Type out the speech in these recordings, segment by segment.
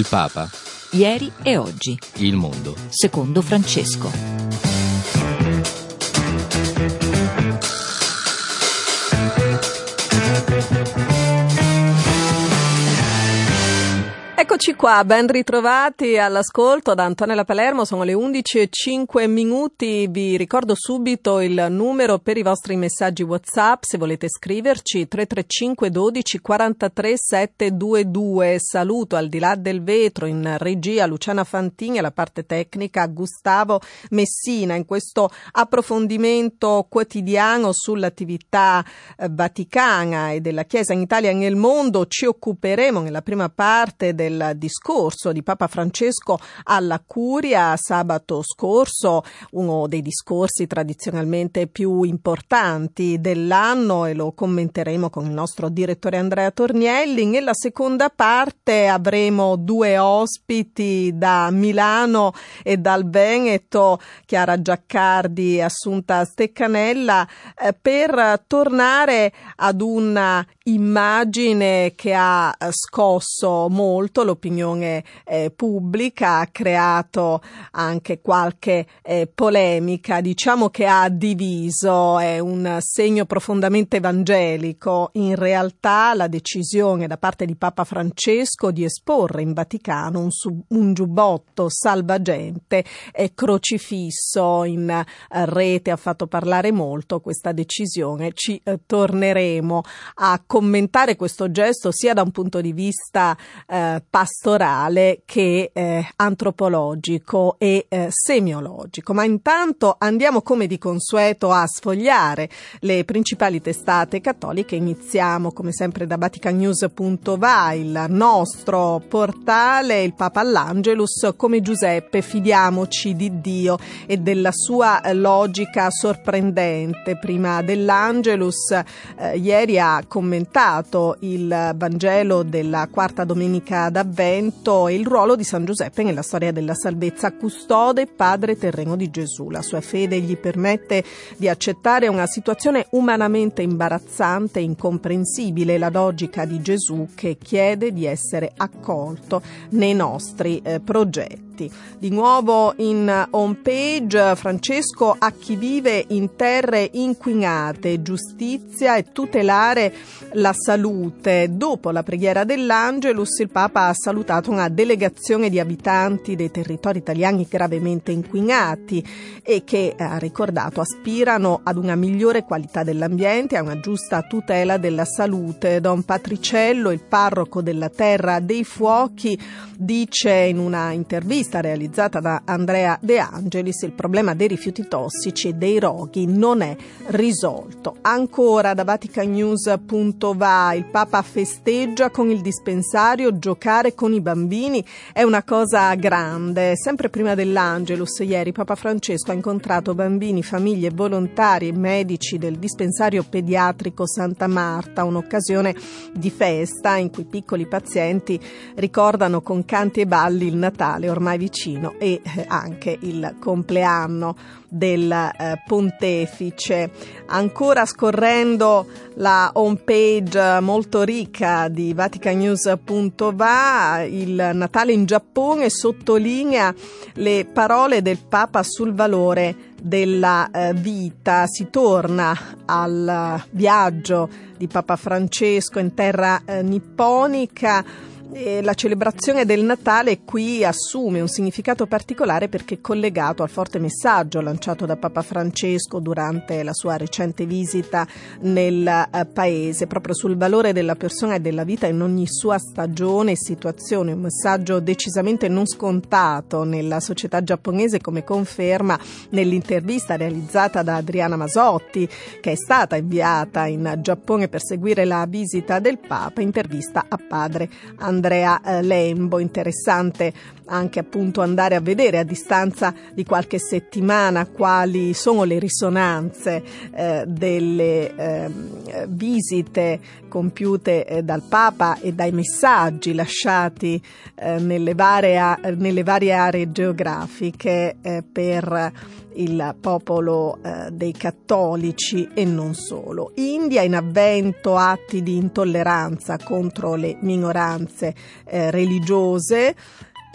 Il Papa. Ieri e oggi. Il mondo. Secondo Francesco. Qua, ben ritrovati all'ascolto da Antonella Palermo, sono le 11 e 5 minuti, vi ricordo subito il numero per i vostri messaggi Whatsapp se volete scriverci 335 12 43 722, saluto al di là del vetro in regia Luciana Fantini e la parte tecnica Gustavo Messina. In questo approfondimento quotidiano sull'attività eh, vaticana e della Chiesa in Italia e nel mondo ci occuperemo nella prima parte del discorso di Papa Francesco alla Curia sabato scorso, uno dei discorsi tradizionalmente più importanti dell'anno e lo commenteremo con il nostro direttore Andrea Tornielli. Nella seconda parte avremo due ospiti da Milano e dal Veneto, Chiara Giaccardi e Assunta Steccanella, eh, per tornare ad una immagine che ha scosso molto l'opinione eh, pubblica, ha creato anche qualche eh, polemica, diciamo che ha diviso, è un segno profondamente evangelico. In realtà la decisione da parte di Papa Francesco di esporre in Vaticano un, sub, un giubbotto salvagente e crocifisso in eh, rete ha fatto parlare molto questa decisione. Ci eh, torneremo a commentare questo gesto sia da un punto di vista eh, pastorale che eh, antropologico e eh, semiologico. Ma intanto andiamo come di consueto a sfogliare le principali testate cattoliche. Iniziamo come sempre da vaticanews.va, il nostro portale, il Papa all'Angelus, come Giuseppe, fidiamoci di Dio e della sua logica sorprendente. Prima dell'Angelus, eh, ieri ha commentato il Vangelo della quarta domenica d'Avvento Avvento e il ruolo di San Giuseppe nella storia della salvezza, custode padre terreno di Gesù. La sua fede gli permette di accettare una situazione umanamente imbarazzante e incomprensibile, la logica di Gesù che chiede di essere accolto nei nostri eh, progetti. Di nuovo in home page Francesco a chi vive in terre inquinate, giustizia e tutelare la salute. Dopo la preghiera dell'Angelus il Papa ha salutato una delegazione di abitanti dei territori italiani gravemente inquinati e che, ha ricordato, aspirano ad una migliore qualità dell'ambiente e a una giusta tutela della salute. Don Patriciello, il parroco della Terra dei Fuochi, dice in una intervista realizzata da Andrea De Angelis il problema dei rifiuti tossici e dei roghi non è risolto. Ancora da vaticanews.va il Papa festeggia con il dispensario giocare con i bambini è una cosa grande. Sempre prima dell'Angelus, ieri Papa Francesco ha incontrato bambini, famiglie, volontari e medici del dispensario pediatrico Santa Marta, un'occasione di festa in cui piccoli pazienti ricordano con canti e balli il Natale ormai vicino e eh, anche il compleanno del eh, pontefice. Ancora scorrendo la homepage molto ricca di vaticanews.va, il Natale in Giappone sottolinea le parole del Papa sul valore della eh, vita. Si torna al viaggio di Papa Francesco in terra eh, nipponica e la celebrazione del Natale qui assume un significato particolare perché è collegato al forte messaggio lanciato da Papa Francesco durante la sua recente visita nel eh, paese, proprio sul valore della persona e della vita in ogni sua stagione e situazione, un messaggio decisamente non scontato nella società giapponese come conferma nell'intervista realizzata da Adriana Masotti che è stata inviata in Giappone per seguire la visita del Papa, intervista a padre Andrea Andrea eh, Lembo. Interessante anche appunto andare a vedere a distanza di qualche settimana quali sono le risonanze eh, delle eh, visite compiute eh, dal Papa e dai messaggi lasciati eh, nelle, varie, nelle, varie, aree geografiche eh, per il popolo eh, dei cattolici e non solo. India in avvento atti di intolleranza contro le minoranze eh, religiose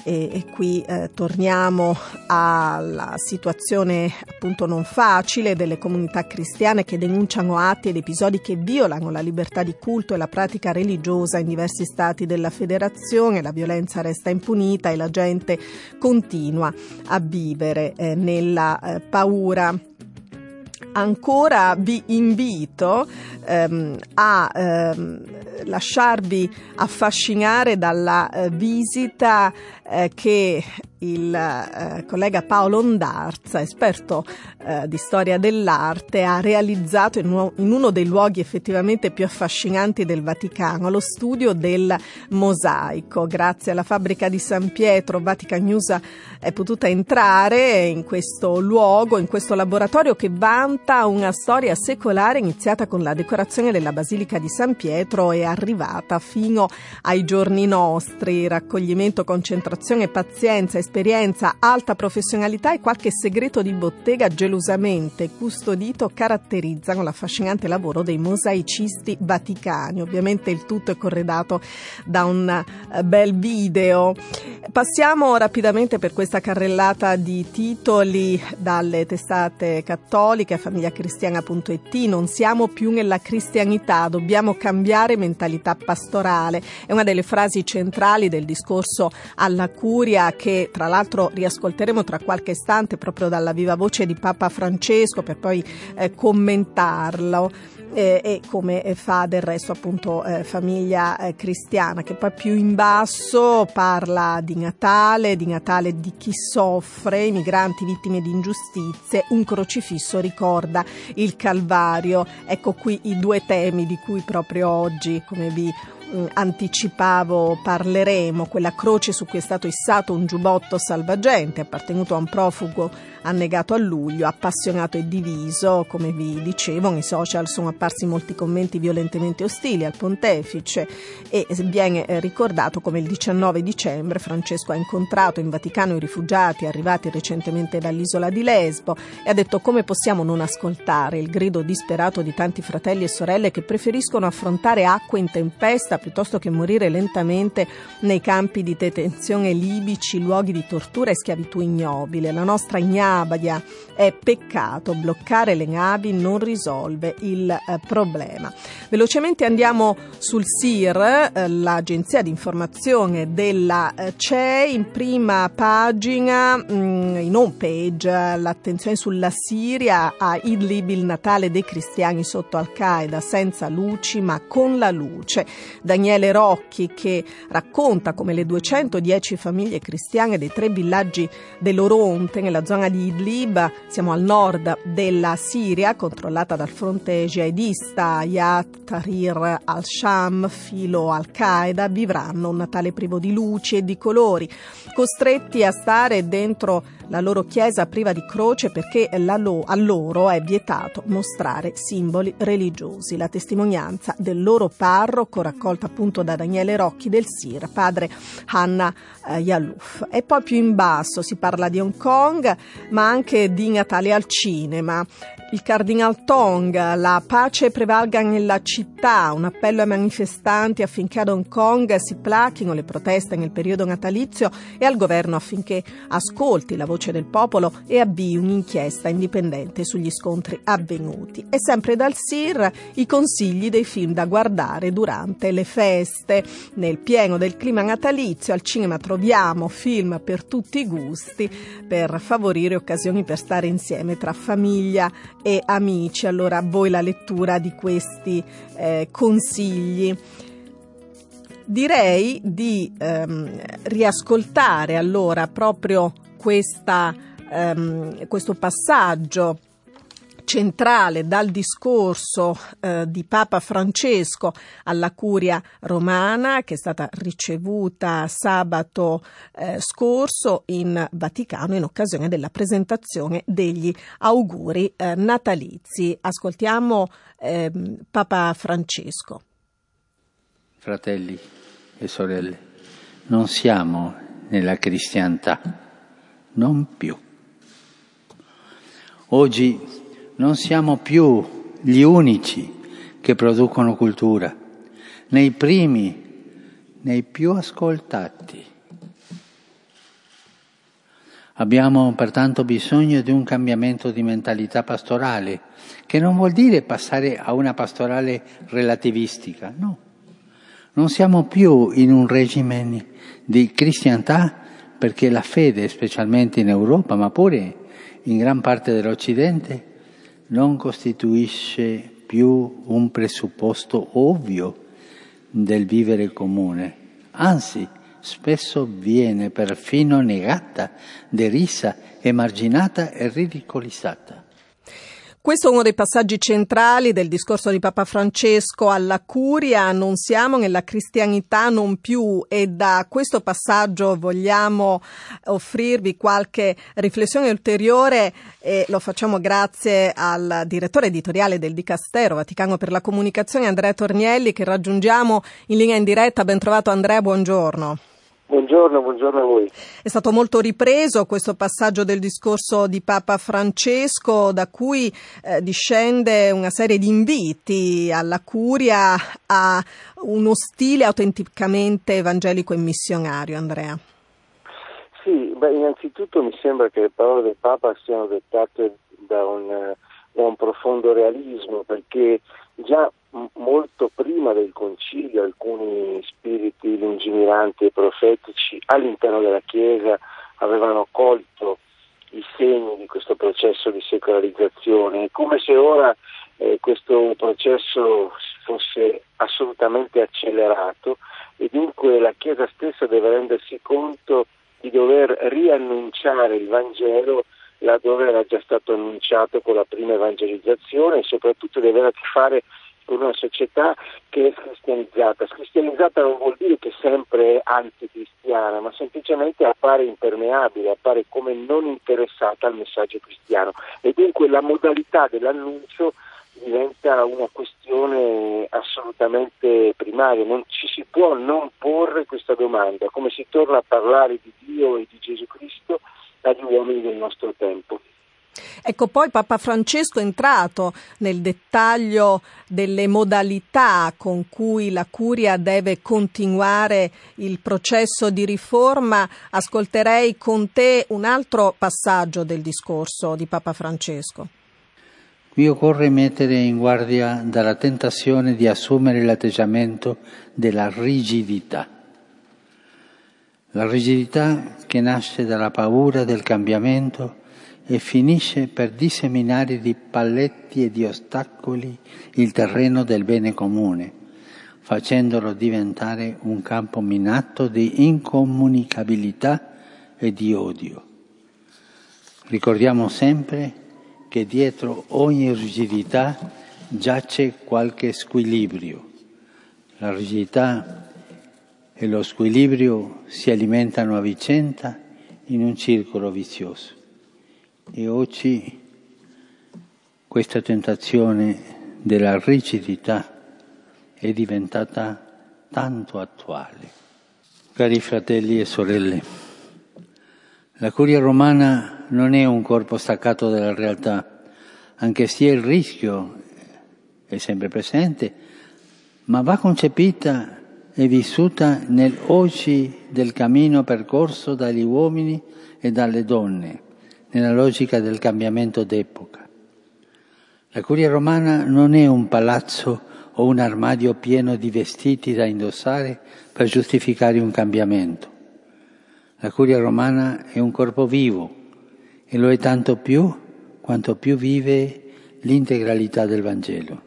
e, e qui eh, torniamo alla situazione appunto non facile delle comunità cristiane che denunciano atti ed episodi che violano la libertà di culto e la pratica religiosa in diversi stati della federazione, la violenza resta impunita e la gente continua a vivere eh, nella eh, paura ancora vi invito ehm, a ehm, lasciarvi affascinare dalla eh, visita eh, che il eh, collega Paolo Ondarza, esperto eh, di storia dell'arte, ha realizzato in uno, in uno, dei luoghi effettivamente più affascinanti del Vaticano, lo studio del mosaico. Grazie alla fabbrica di San Pietro, Vatican News è potuta entrare in questo luogo, in questo laboratorio che vanta una storia secolare iniziata con la decorazione della Basilica di San Pietro e arrivata fino ai giorni nostri, raccoglimento, concentrazione, pazienza, esperienza, alta professionalità e qualche segreto di bottega gelosamente custodito caratterizzano l'affascinante lavoro dei mosaicisti vaticani. Ovviamente il tutto è corredato da un eh, bel video. Passiamo rapidamente per questa carrellata di titoli dalle testate cattoliche famigliacristiana.it. Non siamo più nella cristianità, dobbiamo cambiare mentalità pastorale. È una delle frasi centrali del discorso alla curia che tra l'altro riascolteremo tra qualche istante proprio dalla viva voce di Papa Francesco per poi eh, commentarlo eh, e come fa del resto appunto eh, famiglia eh, cristiana che poi più in basso parla di Natale, di Natale di chi soffre, i migranti vittime di ingiustizie, un crocifisso ricorda il Calvario. Ecco qui i due temi di cui proprio oggi, come vi Mm, anticipavo parleremo, quella croce su cui è stato issato un giubbotto salvagente appartenuto a un profugo annegato a luglio, appassionato e diviso, come vi dicevo, nei social sono apparsi molti commenti violentemente ostili al pontefice e viene eh, ricordato come il 19 dicembre Francesco ha incontrato in Vaticano i rifugiati arrivati recentemente dall'isola di Lesbo e ha detto come possiamo non ascoltare il grido disperato di tanti fratelli e sorelle che preferiscono affrontare acque in tempesta piuttosto che morire lentamente nei campi di detenzione libici, luoghi di tortura e schiavitù ignobile. La nostra ignabadia è peccato, bloccare le navi non risolve il eh, problema. Velocemente andiamo sul SIR, eh, l'agenzia di informazione della eh, CE, in prima pagina, mh, mm, in home page, l'attenzione sulla Siria, a Idlib il Natale dei cristiani sotto Al-Qaeda, senza luci ma con la luce. Daniele Rocchi che racconta come le 210 famiglie cristiane dei tre villaggi dell'Oronte nella zona di Idlib, siamo al nord della Siria, controllata dal fronte jihadista Yat Tahrir al-Sham, filo al-Qaeda, vivranno un Natale privo di luci e di colori, costretti a stare dentro la loro chiesa priva di croce perché lo, a loro è vietato mostrare simboli religiosi. La testimonianza del loro parroco raccolta appunto da Daniele Rocchi del SIR, padre Hanna eh, Yalouf. E poi più in basso si parla di Hong Kong, ma anche di Natale al cinema. Il Cardinal Tong, la pace prevalga nella città, un appello ai manifestanti affinché ad Hong Kong si plachino le proteste nel periodo natalizio e al governo affinché ascolti la voce del popolo e avvii un'inchiesta indipendente sugli scontri avvenuti. E sempre dal SIR i consigli dei film da guardare durante le feste. Nel pieno del clima natalizio al cinema troviamo film per tutti i gusti per favorire occasioni per stare insieme tra famiglia e amici. Allora a voi la lettura di questi eh, consigli. Direi di ehm, riascoltare allora proprio questa, ehm, questo passaggio centrale dal discorso eh, di Papa Francesco alla curia romana che è stata ricevuta sabato eh, scorso in Vaticano in occasione della presentazione degli auguri eh, natalizi. Ascoltiamo ehm, Papa Francesco. Fratelli e sorelle, non siamo nella cristianità, non più. Oggi non siamo più gli unici che producono cultura, nei primi, nei più ascoltati. Abbiamo pertanto bisogno di un cambiamento di mentalità pastorale, che non vuol dire passare a una pastorale relativistica, no non siamo più in un regime di cristianità perché la fede, specialmente in Europa, ma pure in gran parte dell'Occidente, non costituisce più un presupposto ovvio del vivere comune, anzi spesso viene perfino negata, derisa, emarginata e ridicolizzata. Questo è uno dei passaggi centrali del discorso di Papa Francesco alla curia, non siamo nella cristianità non più e da questo passaggio vogliamo offrirvi qualche riflessione ulteriore e lo facciamo grazie al direttore editoriale del Dicastero Vaticano per la Comunicazione Andrea Tornielli che raggiungiamo in linea in diretta. Ben trovato Andrea, buongiorno. Buongiorno, buongiorno a voi. È stato molto ripreso questo passaggio del discorso di Papa Francesco, da cui eh, discende una serie di inviti alla curia a uno stile autenticamente evangelico e missionario, Andrea. Sì, beh, innanzitutto mi sembra che le parole del Papa siano dettate da un, da un profondo realismo, perché già molto prima del concilio alcuni spiriti lungimiranti e profetici all'interno della Chiesa avevano colto i segni di questo processo di secolarizzazione, è come se ora eh, questo processo fosse assolutamente accelerato e dunque la Chiesa stessa deve rendersi conto di dover riannunciare il Vangelo laddove era già stato annunciato con la prima evangelizzazione e soprattutto deve avere a che fare con una società che è cristianizzata. Cristianizzata non vuol dire che sempre è anticristiana, ma semplicemente appare impermeabile, appare come non interessata al messaggio cristiano e dunque la modalità dell'annuncio diventa una questione assolutamente primaria, non ci si può non porre questa domanda, come si torna a parlare di Dio e di Gesù Cristo agli uomini del nostro tempo. Ecco, poi Papa Francesco è entrato nel dettaglio delle modalità con cui la Curia deve continuare il processo di riforma. Ascolterei con te un altro passaggio del discorso di Papa Francesco. Qui occorre mettere in guardia dalla tentazione di assumere l'atteggiamento della rigidità. La rigidità che nasce dalla paura del cambiamento e finisce per disseminare di paletti e di ostacoli il terreno del bene comune, facendolo diventare un campo minato di incomunicabilità e di odio. Ricordiamo sempre che dietro ogni rigidità giace qualche squilibrio. La rigidità e lo squilibrio si alimentano a vicenda in un circolo vizioso. E oggi questa tentazione della rigidità è diventata tanto attuale. Cari fratelli e sorelle, la curia romana non è un corpo staccato dalla realtà, anche se il rischio è sempre presente, ma va concepita e vissuta nell'oggi del cammino percorso dagli uomini e dalle donne nella logica del cambiamento d'epoca. La curia romana non è un palazzo o un armadio pieno di vestiti da indossare per giustificare un cambiamento. La curia romana è un corpo vivo e lo è tanto più quanto più vive l'integralità del Vangelo.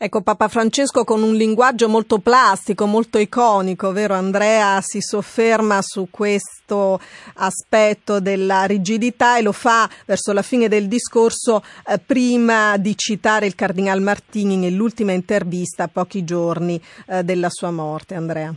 Ecco, Papa Francesco con un linguaggio molto plastico, molto iconico, vero Andrea? Si sofferma su questo aspetto della rigidità e lo fa verso la fine del discorso eh, prima di citare il Cardinal Martini nell'ultima intervista a pochi giorni eh, della sua morte, Andrea.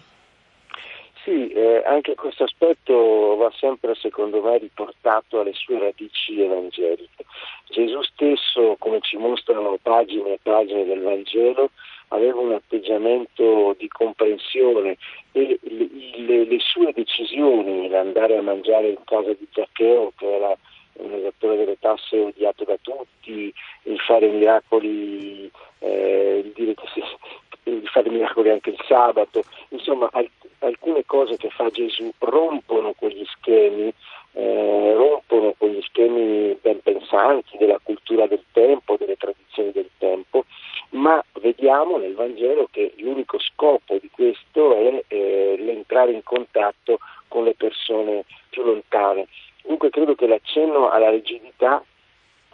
Sì, eh, anche questo aspetto va sempre secondo me riportato alle sue radici evangeliche. Gesù stesso, come ci mostrano pagine e pagine del Vangelo, aveva un atteggiamento di comprensione e le, le, le sue decisioni, l'andare a mangiare in casa di Zaccheo, che era un esattore delle tasse odiato da tutti, il fare miracoli, eh, il dire che si, di fare miracoli anche il sabato, insomma alcune cose che fa Gesù rompono quegli schemi, eh, rompono quegli schemi ben pensanti della cultura del tempo, delle tradizioni del tempo, ma vediamo nel Vangelo che l'unico scopo di questo è eh, l'entrare in contatto con le persone più lontane. Dunque credo che l'accenno alla rigidità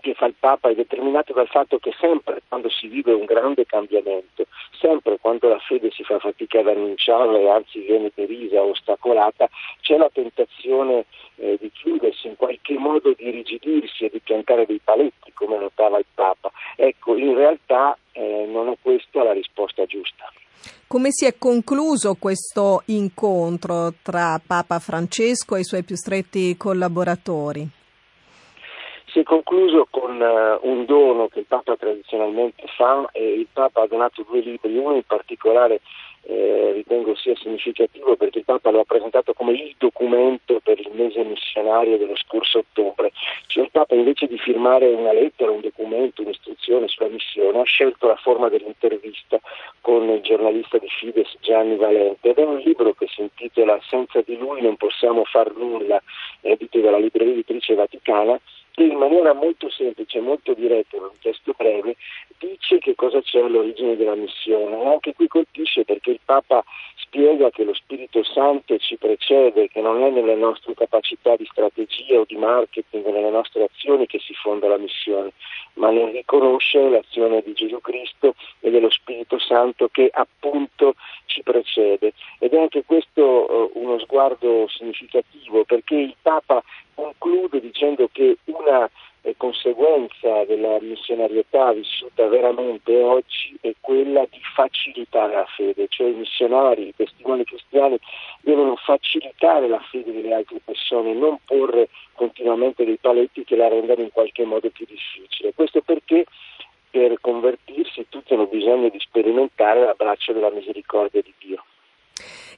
che fa il Papa è determinato dal fatto che sempre quando si vive un grande cambiamento, sempre quando la fede si fa fatica ad annunciarla e anzi viene derisa ostacolata, c'è la tentazione eh, di chiudersi, in qualche modo di rigidirsi e di piantare dei paletti, come notava il Papa. Ecco, in realtà eh, non è questa la risposta giusta. Come si è concluso questo incontro tra Papa Francesco e i suoi più stretti collaboratori? Si è concluso con uh, un dono che il Papa tradizionalmente fa e il Papa ha donato due libri, uno in particolare eh, ritengo sia significativo perché il Papa lo ha presentato come il documento per il mese missionario dello scorso ottobre, cioè il Papa invece di firmare una lettera, un documento, un'istruzione sulla missione ha scelto la forma dell'intervista con il giornalista di Fides Gianni Valente ed è un libro che si intitola Senza di lui non possiamo far nulla, edito dalla libreria editrice Vaticana che in maniera molto semplice, molto diretta, in un testo breve, dice che cosa c'è all'origine della missione. E anche qui colpisce perché il Papa spiega che lo Spirito Santo ci precede, che non è nelle nostre capacità di strategia o di marketing, nelle nostre azioni che si fonda la missione, ma nel riconoscere l'azione di Gesù Cristo e dello Spirito Santo che appunto ci precede. Ed è anche questo uh, uno sguardo significativo perché il Papa conclude dicendo che una eh, conseguenza della missionarietà vissuta veramente oggi è quella di facilitare la fede, cioè i missionari, i testimoni cristiani devono facilitare la fede delle altre persone, non porre continuamente dei paletti che la rendano in qualche modo più difficile. Questo perché per convertirsi tutti hanno bisogno di sperimentare l'abbraccio della misericordia di Dio.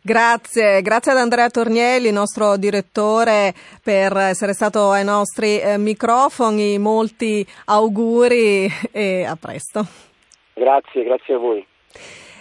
Grazie, grazie ad Andrea Tornielli, nostro direttore, per essere stato ai nostri eh, microfoni. Molti auguri e a presto. Grazie, grazie a voi.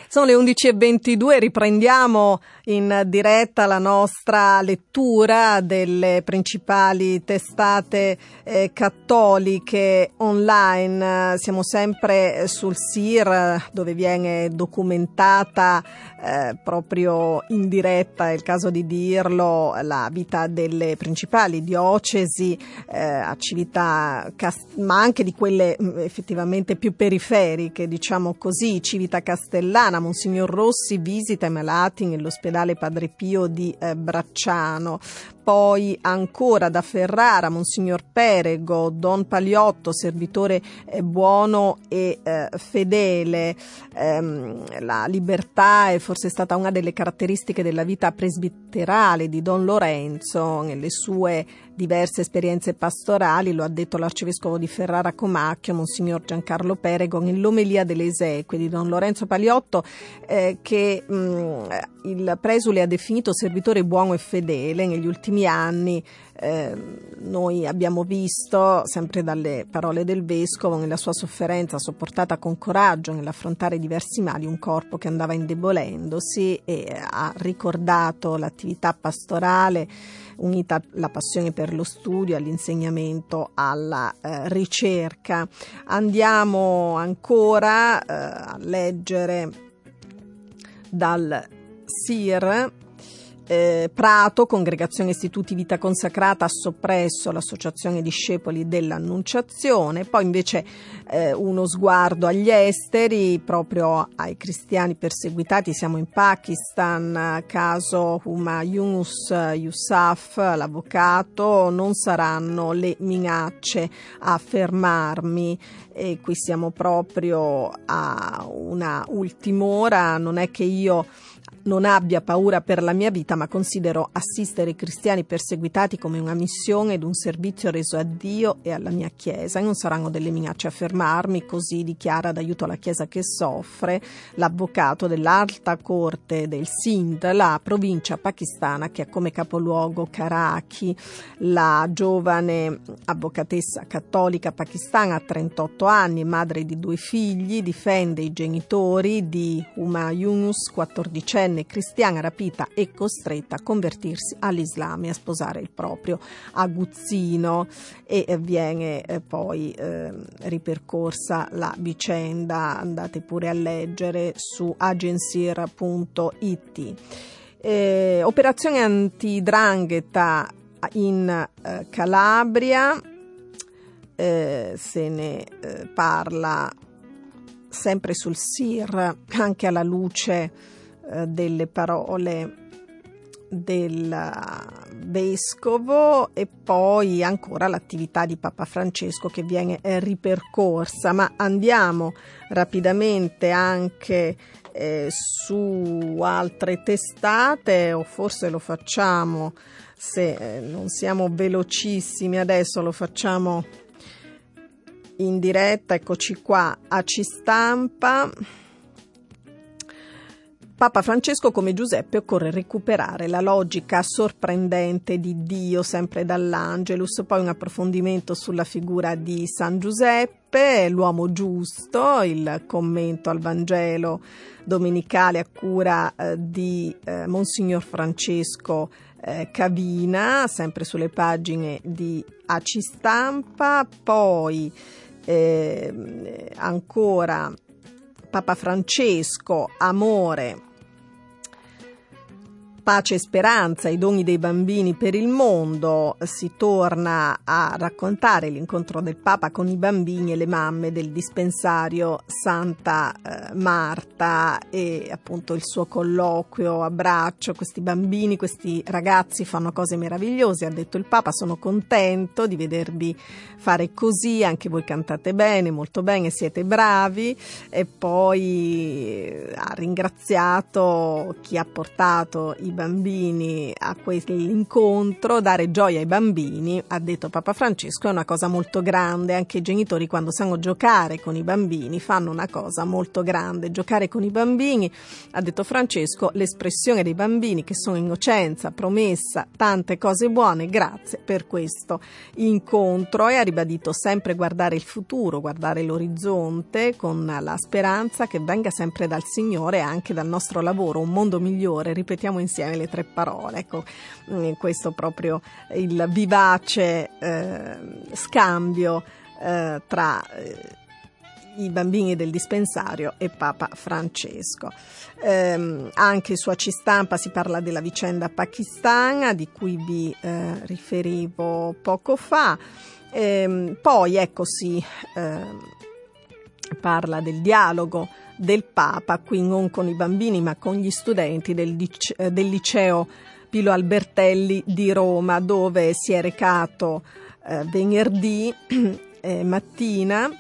Sono le 11.22, riprendiamo in diretta la nostra lettura delle principali testate eh, cattoliche online. Siamo sempre sul SIR dove viene documentata eh, proprio in diretta, è il caso di dirlo, la vita delle principali diocesi eh, a Civita, ma anche di quelle mm, effettivamente più periferiche, diciamo così, Civita Castellana, Monsignor Rossi visita i malati nell'ospedale Padre Pio di eh, Bracciano, poi ancora da Ferrara, Monsignor Perego, Don Pagliotto, servitore eh, buono e eh, fedele. Ehm, la libertà è forse stata una delle caratteristiche della vita presbiterale di Don Lorenzo nelle sue diverse esperienze pastorali, lo ha detto l'arcivescovo di Ferrara Comacchio, Monsignor Giancarlo Perego, nell'omelia delle esequie di Don Lorenzo Pagliotto, eh, che mh, mm, il presule ha definito servitore buono e fedele negli ultimi ultimi anni eh, noi abbiamo visto, sempre dalle parole del vescovo, nella sua sofferenza sopportata con coraggio nell'affrontare diversi mali, un corpo che andava indebolendosi e ha ricordato l'attività pastorale unita alla passione per lo studio, all'insegnamento, alla eh, ricerca. Andiamo ancora eh, a leggere dal SIR eh, Prato, Congregazione Istituti Vita Consacrata, ha soppresso l'Associazione Discepoli dell'Annunciazione, poi invece eh, uno sguardo agli esteri, proprio ai cristiani perseguitati, siamo in Pakistan, caso Huma Yunus Yousaf, l'avvocato, non saranno le minacce a fermarmi. E qui siamo proprio a una ultima ora, non è che io non abbia paura per la mia vita, ma considero assistere i cristiani perseguitati come una missione ed un servizio reso a Dio e alla mia Chiesa. Non saranno delle minacce a fermarmi, così dichiara d'aiuto alla Chiesa che soffre l'avvocato dell'Alta Corte del Sindh, la provincia pakistana che ha come capoluogo Karachi. La giovane avvocatessa cattolica pakistana ha 38 anni, madre di due figli, difende i genitori di Uma Yunus, 14enne venne cristiana rapita e costretta a convertirsi all'Islam e a sposare il proprio aguzzino e viene eh, poi eh, ripercorsa la vicenda, andate pure a leggere su agensir.it. Eh, operazione antidrangheta in eh, Calabria, eh, se ne eh, parla sempre sul SIR anche alla luce eh, delle parole del vescovo e poi ancora l'attività di Papa Francesco che viene eh, ripercorsa, ma andiamo rapidamente anche eh, su altre testate o forse lo facciamo se eh, non siamo velocissimi adesso lo facciamo in diretta, eccoci qua a Ci Stampa. Papa Francesco come Giuseppe occorre recuperare la logica sorprendente di Dio sempre dall'Angelus, poi un approfondimento sulla figura di San Giuseppe, l'uomo giusto, il commento al Vangelo domenicale a cura eh, di eh, Monsignor Francesco eh, Cavina, sempre sulle pagine di Aci Stampa, poi eh, ancora Papa Francesco, amore Pace e speranza, i doni dei bambini per il mondo, si torna a raccontare l'incontro del Papa con i bambini e le mamme del dispensario Santa eh, Marta e appunto il suo colloquio, abbraccio, questi bambini, questi ragazzi fanno cose meravigliose, ha detto il Papa, sono contento di vedervi fare così, anche voi cantate bene, molto bene, siete bravi. E poi eh, ha ringraziato chi ha portato i bambini a quell'incontro, dare gioia ai bambini, ha detto Papa Francesco, è una cosa molto grande, anche i genitori quando sanno giocare con i bambini fanno una cosa molto grande, giocare con i bambini, ha detto Francesco, l'espressione dei bambini che sono innocenza, promessa, tante cose buone, grazie per questo incontro. E ha ribadito sempre guardare il futuro, guardare l'orizzonte con la speranza che venga sempre dal Signore e anche dal nostro lavoro, un mondo migliore, ripetiamo insieme le tre parole. Ecco, mm, questo proprio il vivace eh, scambio eh, tra eh, i bambini del dispensario e Papa Francesco. Eh, anche su Aci Stampa si parla della vicenda pakistana di cui vi eh, riferivo poco fa. Eh, poi ecco si parla del dialogo del Papa, qui non con i bambini ma con gli studenti del, lice- eh, del liceo Pilo Albertelli di Roma, dove si è recato eh, venerdì eh, mattina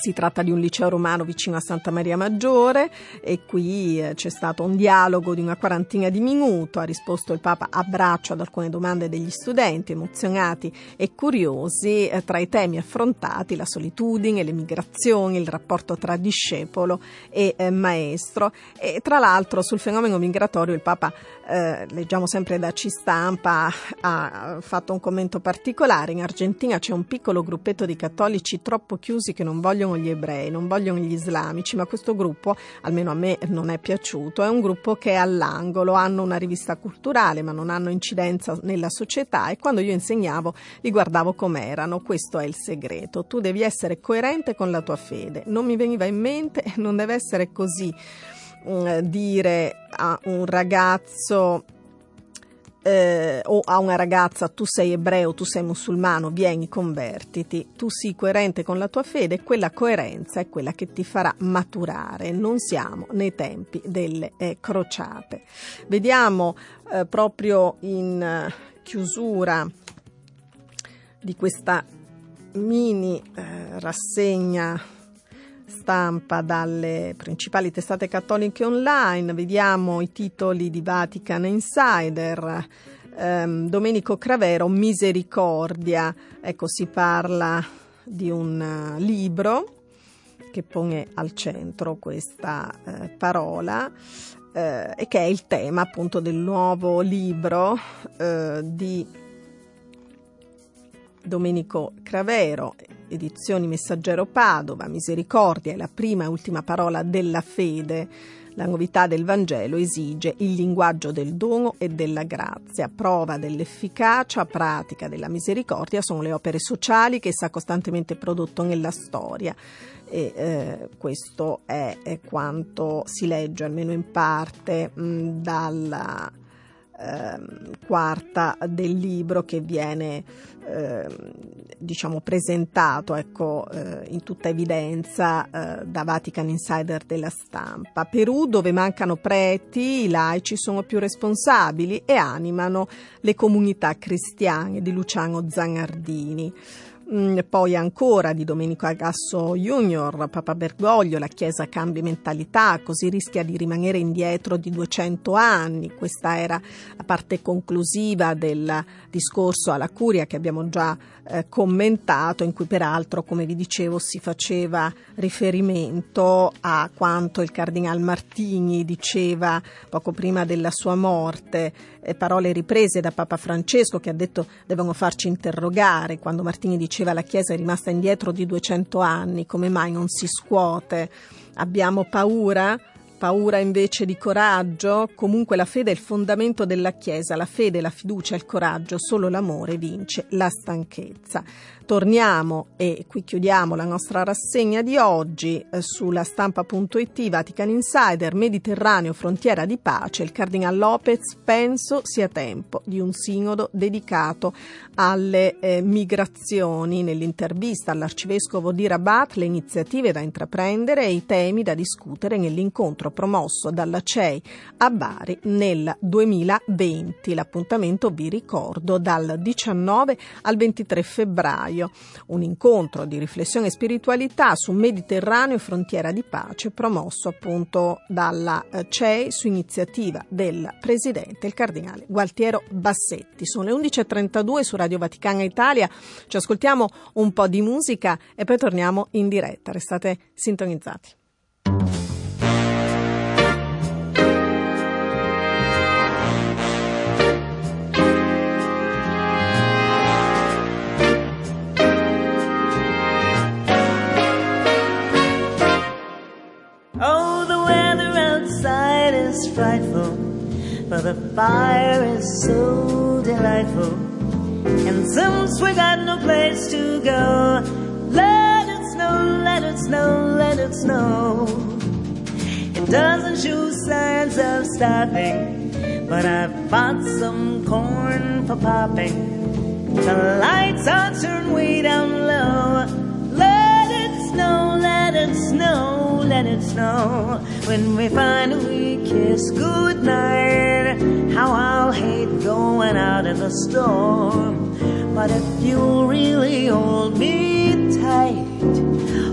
si tratta di un liceo romano vicino a Santa Maria Maggiore e qui eh, c'è stato un dialogo di una quarantina di minuti, ha risposto il Papa a braccio ad alcune domande degli studenti emozionati e curiosi eh, tra i temi affrontati la solitudine, le migrazioni, il rapporto tra discepolo e eh, maestro. E tra l'altro sul fenomeno migratorio il Papa eh, leggiamo sempre da C Stampa ha fatto un commento particolare. In Argentina c'è un piccolo gruppetto di cattolici troppo chiusi che non vogliono gli ebrei, non vogliono gli islamici, ma questo gruppo, almeno a me non è piaciuto, è un gruppo che è all'angolo, hanno una rivista culturale ma non hanno incidenza nella società e quando io insegnavo li guardavo com'erano, questo è il segreto, tu devi essere coerente con la tua fede, non mi veniva in mente, non deve essere così mm, dire a un ragazzo eh, o a una ragazza tu sei ebreo, tu sei musulmano, vieni, convertiti, tu sii coerente con la tua fede, quella coerenza è quella che ti farà maturare. Non siamo nei tempi delle eh, crociate. Vediamo eh, proprio in eh, chiusura di questa mini eh, rassegna stampa dalle principali testate cattoliche online, vediamo i titoli di Vatican Insider, ehm, Domenico Cravero, Misericordia, ecco si parla di un uh, libro che pone al centro questa eh, parola eh, e che è il tema appunto del nuovo libro eh, di Domenico Cravero, edizioni Messaggero Padova, Misericordia è la prima e ultima parola della fede. La novità del Vangelo esige il linguaggio del dono e della grazia. Prova dell'efficacia pratica della misericordia sono le opere sociali che essa ha costantemente prodotto nella storia. E eh, questo è, è, quanto si legge, almeno in parte, mh, dalla Ehm, quarta del libro che viene eh, diciamo presentato ecco, eh, in tutta evidenza eh, da Vatican Insider della stampa. Perù dove mancano preti, i laici sono più responsabili e animano le comunità cristiane di Luciano Zanardini. Mm, poi ancora di Domenico Agasso Junior, Papa Bergoglio, la Chiesa cambia mentalità, così rischia di rimanere indietro di 200 anni. Questa era la parte conclusiva del discorso alla Curia che abbiamo già eh, commentato, in cui peraltro, come vi dicevo, si faceva riferimento a quanto il Cardinal Martini diceva poco prima della sua morte, eh, parole riprese da Papa Francesco che ha detto devono farci interrogare quando Martini diceva la Chiesa è rimasta indietro di 200 anni, come mai non si scuote? Abbiamo paura? paura invece di coraggio, comunque la fede è il fondamento della Chiesa, la fede, la fiducia, il coraggio, solo l'amore vince la stanchezza. Torniamo e qui chiudiamo la nostra rassegna di oggi eh, sulla stampa.it Vatican Insider, Mediterraneo, frontiera di pace. Il Cardinal Lopez penso sia tempo di un sinodo dedicato alle eh, migrazioni. Nell'intervista all'arcivescovo di Rabat le iniziative da intraprendere e i temi da discutere nell'incontro promosso dalla CEI a Bari nel 2020. L'appuntamento, vi ricordo, dal 19 al 23 febbraio gennaio, un incontro di riflessione e spiritualità su Mediterraneo e frontiera di pace promosso appunto dalla eh, CEI su iniziativa del presidente, il cardinale Gualtiero Bassetti. Sono le 11.32 su Radio Vaticana Italia, ci ascoltiamo un po' di musica e poi torniamo in diretta, restate sintonizzati. But the fire is so delightful. And since we got no place to go, let it snow, let it snow, let it snow. It doesn't show signs of stopping, but I've bought some corn for popping. The lights are turned way down low. Let it snow, let it snow, let it snow. When we finally kiss goodnight, how I'll hate going out in the storm. But if you really hold me tight,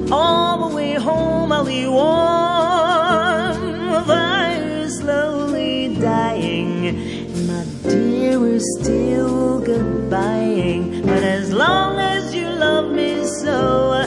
all the way home I'll be warm. The fire's slowly dying, my dear, we're still goodbying. But as long as you love me so,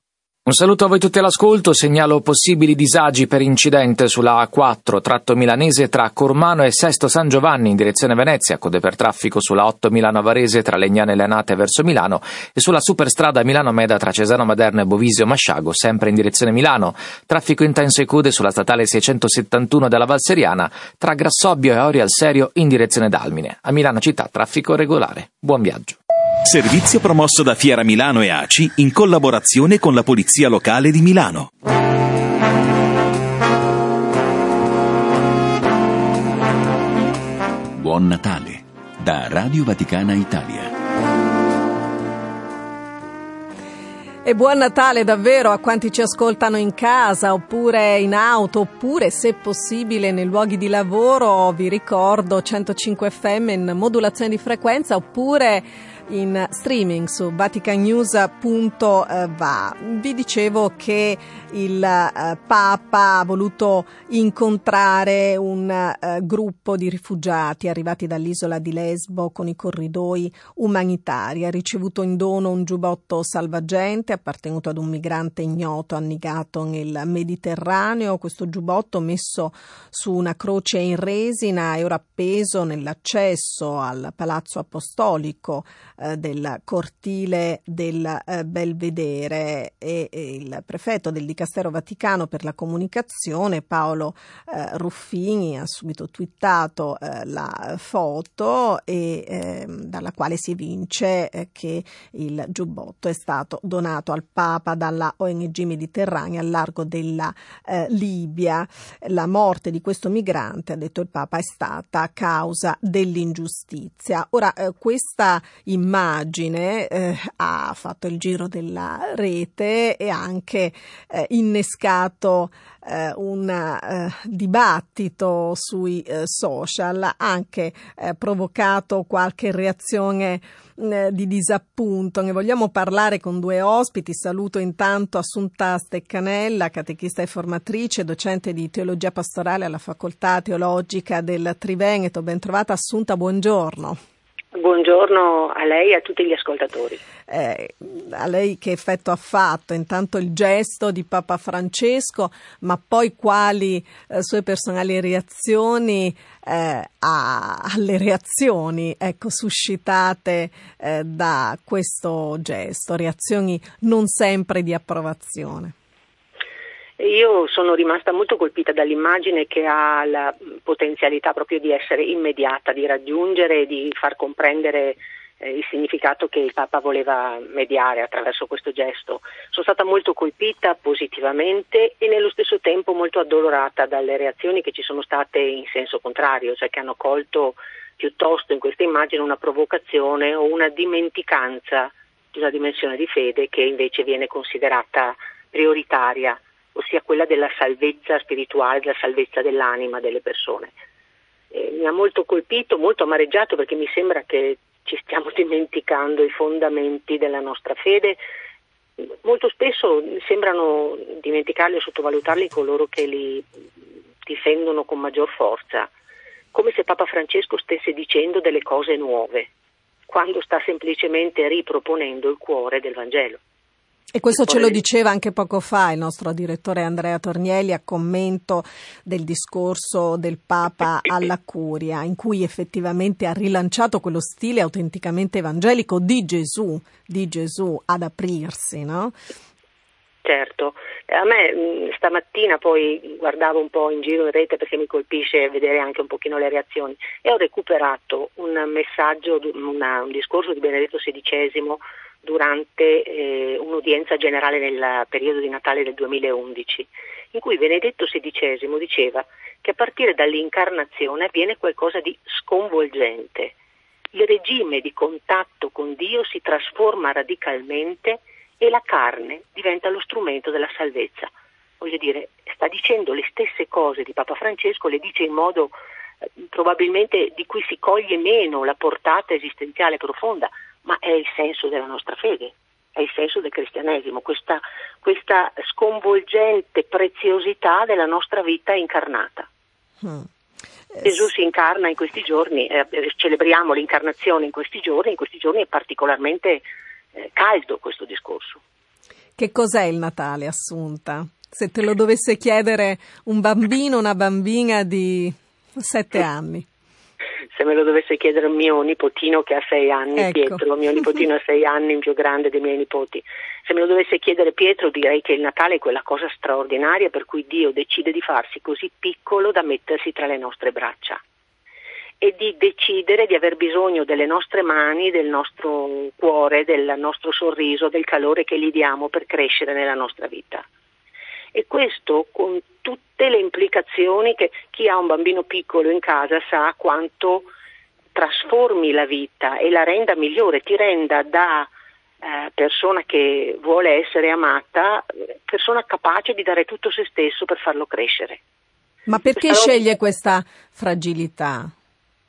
Un saluto a voi tutti all'ascolto, segnalo possibili disagi per incidente sulla A4 tratto milanese tra Cormano e Sesto San Giovanni in direzione Venezia, code per traffico sulla 8 Milano Varese tra Legnane e Lenate verso Milano e sulla superstrada Milano Meda tra Cesano Maderno e Bovisio Masciago sempre in direzione Milano, traffico intenso e code sulla statale 671 della Valseriana tra Grassobbio e Orio al Serio in direzione Dalmine. A Milano città traffico regolare. Buon viaggio. Servizio promosso da Fiera Milano e ACI in collaborazione con la Polizia Locale di Milano. Buon Natale da Radio Vaticana Italia. E buon Natale davvero a quanti ci ascoltano in casa oppure in auto oppure se possibile nei luoghi di lavoro, vi ricordo 105 FM in modulazione di frequenza oppure in streaming su vaticanews.va. Vi dicevo che il eh, Papa ha voluto incontrare un eh, gruppo di rifugiati arrivati dall'isola di Lesbo con i corridoi umanitari. Ha ricevuto in dono un giubbotto salvagente appartenuto ad un migrante ignoto annigato nel Mediterraneo. Questo giubbotto messo su una croce in resina è ora appeso nell'accesso al Palazzo Apostolico eh, del cortile del eh, Belvedere e, e il prefetto del Dicastero Vaticano per la comunicazione Paolo eh, Ruffini ha subito twittato eh, la foto e, ehm, dalla quale si evince che il giubbotto è stato donato al Papa dalla ONG Mediterranea al largo della Libia. La morte di questo migrante, ha detto il Papa, è stata causa dell'ingiustizia. Ora, eh, questa immagine eh, ha fatto il giro della rete e anche eh, innescato eh, un eh, dibattito sui eh, social, anche eh, provocato qualche reazione di disappunto. Ne vogliamo parlare con due ospiti. Saluto intanto Assunta Steccanella, catechista e formatrice, docente di teologia pastorale alla Facoltà Teologica del Triveneto. Bentrovata Assunta, buongiorno. Buongiorno a lei e a tutti gli ascoltatori. Eh, a lei che effetto ha fatto intanto il gesto di Papa Francesco, ma poi quali eh, sue personali reazioni eh, a, alle reazioni ecco, suscitate eh, da questo gesto, reazioni non sempre di approvazione? Io sono rimasta molto colpita dall'immagine che ha la potenzialità proprio di essere immediata, di raggiungere e di far comprendere eh, il significato che il Papa voleva mediare attraverso questo gesto. Sono stata molto colpita positivamente e nello stesso tempo molto addolorata dalle reazioni che ci sono state in senso contrario, cioè che hanno colto piuttosto in questa immagine una provocazione o una dimenticanza di una dimensione di fede che invece viene considerata prioritaria ossia quella della salvezza spirituale, della salvezza dell'anima delle persone. Eh, mi ha molto colpito, molto amareggiato perché mi sembra che ci stiamo dimenticando i fondamenti della nostra fede. Molto spesso sembrano dimenticarli o sottovalutarli coloro che li difendono con maggior forza. come se Papa Francesco stesse dicendo delle cose nuove, quando sta semplicemente riproponendo il cuore del Vangelo. E questo ce lo diceva anche poco fa il nostro direttore Andrea Tornielli a commento del discorso del Papa alla Curia, in cui effettivamente ha rilanciato quello stile autenticamente evangelico di Gesù, di Gesù ad aprirsi, no? Certo, a me stamattina poi guardavo un po' in giro in rete perché mi colpisce vedere anche un pochino le reazioni e ho recuperato un messaggio, una, un discorso di Benedetto XVI durante eh, un'udienza generale nel periodo di Natale del 2011, in cui Benedetto XVI diceva che a partire dall'incarnazione avviene qualcosa di sconvolgente. Il regime di contatto con Dio si trasforma radicalmente e la carne diventa lo strumento della salvezza. Voglio dire, sta dicendo le stesse cose di Papa Francesco, le dice in modo eh, probabilmente di cui si coglie meno la portata esistenziale profonda, ma è il senso della nostra fede, è il senso del cristianesimo, questa, questa sconvolgente preziosità della nostra vita incarnata. Hmm. Gesù si incarna in questi giorni, eh, celebriamo l'incarnazione in questi giorni, in questi giorni è particolarmente eh, caldo questo discorso. Che cos'è il Natale, Assunta? Se te lo dovesse chiedere un bambino una bambina di sette anni se me lo dovesse chiedere mio nipotino che ha sei anni, ecco. Pietro, mio nipotino ha sei anni, il più grande dei miei nipoti, se me lo dovesse chiedere Pietro direi che il Natale è quella cosa straordinaria per cui Dio decide di farsi così piccolo da mettersi tra le nostre braccia e di decidere di aver bisogno delle nostre mani, del nostro cuore, del nostro sorriso, del calore che gli diamo per crescere nella nostra vita e questo con tutte le implicazioni che chi ha un bambino piccolo in casa sa quanto trasformi la vita e la renda migliore, ti renda da eh, persona che vuole essere amata, persona capace di dare tutto se stesso per farlo crescere. Ma perché Questa sceglie questa fragilità?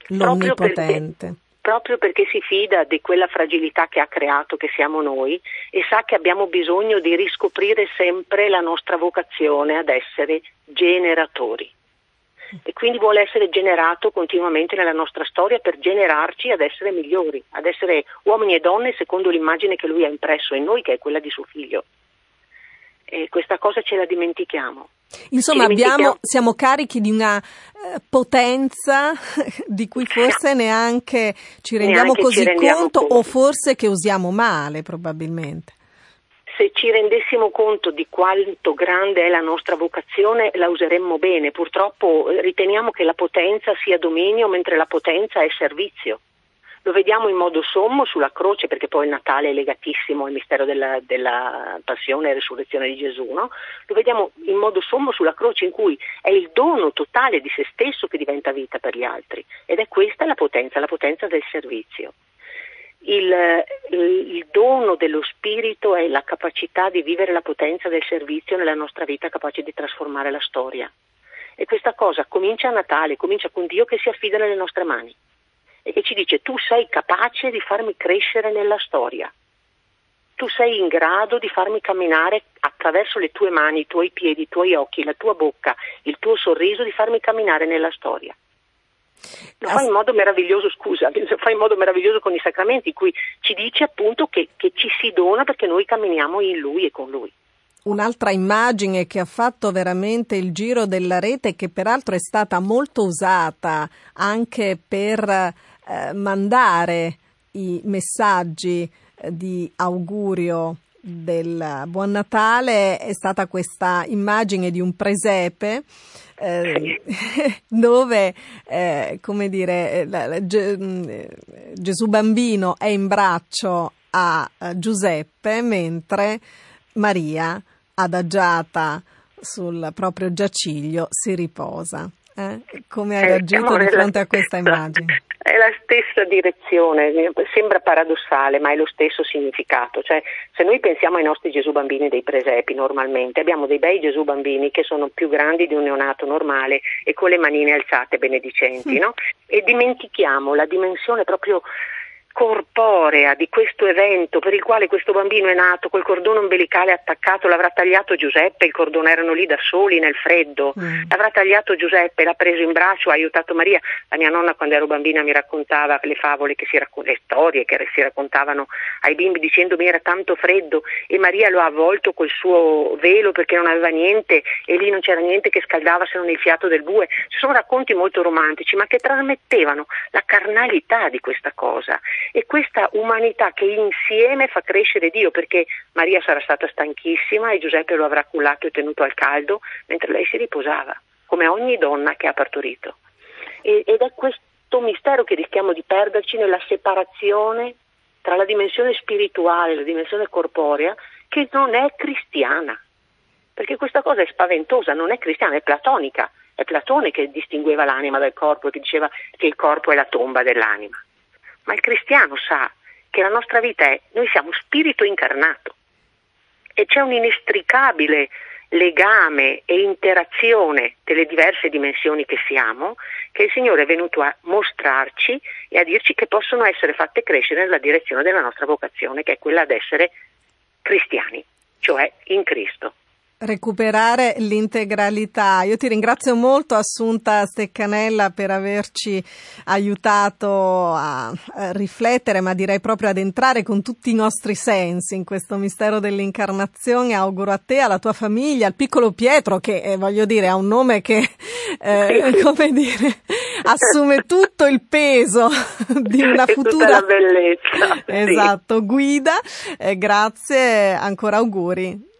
L'onnipotente proprio perché si fida di quella fragilità che ha creato, che siamo noi, e sa che abbiamo bisogno di riscoprire sempre la nostra vocazione ad essere generatori. E quindi vuole essere generato continuamente nella nostra storia per generarci ad essere migliori, ad essere uomini e donne secondo l'immagine che lui ha impresso in noi, che è quella di suo figlio. E questa cosa ce la dimentichiamo. Insomma, abbiamo, siamo carichi di una eh, potenza di cui forse neanche ci rendiamo neanche così ci rendiamo conto, conto o forse che usiamo male probabilmente. Se ci rendessimo conto di quanto grande è la nostra vocazione la useremmo bene, purtroppo eh, riteniamo che la potenza sia dominio mentre la potenza è servizio. Lo vediamo in modo sommo sulla croce, perché poi il Natale è legatissimo al mistero della, della passione e resurrezione di Gesù, no? Lo vediamo in modo sommo sulla croce in cui è il dono totale di se stesso che diventa vita per gli altri. Ed è questa la potenza, la potenza del servizio. Il, il, dono dello spirito è la capacità di vivere la potenza del servizio nella nostra vita, capace di trasformare la storia. E questa cosa comincia a Natale, comincia con Dio che si affida nelle nostre mani e che ci dice tu sei capace di farmi crescere nella storia, tu sei in grado di farmi camminare attraverso le tue mani, i tuoi piedi, i tuoi occhi, la tua bocca, il tuo sorriso, di farmi camminare nella storia. Lo fa in modo meraviglioso, scusa, lo fa in modo meraviglioso con i sacramenti, in cui ci dice appunto che, che ci si dona perché noi camminiamo in Lui e con Lui. Un'altra immagine che ha fatto veramente il giro della rete, che peraltro è stata molto usata anche per eh, mandare i messaggi eh, di augurio del Buon Natale è stata questa immagine di un presepe eh, dove, eh, come dire, mm, Gesù bambino è in braccio a Giuseppe mentre Maria, adagiata sul proprio giaciglio, si riposa. Eh? Come hai reagito di fronte a questa immagine? È la stessa direzione, sembra paradossale, ma è lo stesso significato. Cioè, se noi pensiamo ai nostri Gesù bambini dei presepi normalmente, abbiamo dei bei Gesù bambini che sono più grandi di un neonato normale e con le manine alzate benedicenti, no? E dimentichiamo la dimensione proprio corporea di questo evento per il quale questo bambino è nato col cordone ombelicale attaccato, l'avrà tagliato Giuseppe, il cordone erano lì da soli nel freddo, mm. l'avrà tagliato Giuseppe, l'ha preso in braccio, ha aiutato Maria. La mia nonna quando ero bambina mi raccontava le favole, che si raccon- le storie che si raccontavano ai bimbi dicendomi era tanto freddo e Maria lo ha avvolto col suo velo perché non aveva niente e lì non c'era niente che scaldava se non il fiato del bue. Ci sono racconti molto romantici ma che trasmettevano la carnalità di questa cosa e questa umanità che insieme fa crescere Dio, perché Maria sarà stata stanchissima e Giuseppe lo avrà cullato e tenuto al caldo mentre lei si riposava, come ogni donna che ha partorito. Ed è questo mistero che rischiamo di perderci nella separazione tra la dimensione spirituale e la dimensione corporea che non è cristiana. Perché questa cosa è spaventosa, non è cristiana, è platonica. È Platone che distingueva l'anima dal corpo e che diceva che il corpo è la tomba dell'anima ma il cristiano sa che la nostra vita è, noi siamo spirito incarnato. E c'è un inestricabile legame e interazione delle diverse dimensioni che siamo, che il Signore è venuto a mostrarci e a dirci che possono essere fatte crescere nella direzione della nostra vocazione, che è quella di essere cristiani, cioè in Cristo recuperare l'integralità. Io ti ringrazio molto Assunta Steccanella per averci aiutato a riflettere, ma direi proprio ad entrare con tutti i nostri sensi in questo mistero dell'incarnazione. Auguro a te, alla tua famiglia, al piccolo Pietro che eh, voglio dire ha un nome che eh, come dire assume tutto il peso di una futura bellezza. Esatto, sì. guida. Eh, grazie, ancora auguri.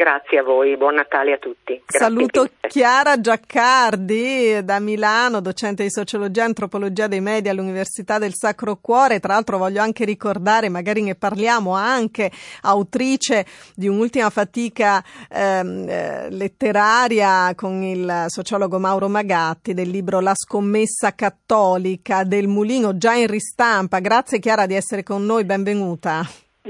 Grazie a voi, buon Natale a tutti. Grazie Saluto Chiara Giaccardi da Milano, docente di sociologia e antropologia dei media all'Università del Sacro Cuore. Tra l'altro voglio anche ricordare, magari ne parliamo, anche autrice di un'ultima fatica ehm, eh, letteraria con il sociologo Mauro Magatti del libro La scommessa cattolica del Mulino, già in ristampa. Grazie Chiara di essere con noi, benvenuta.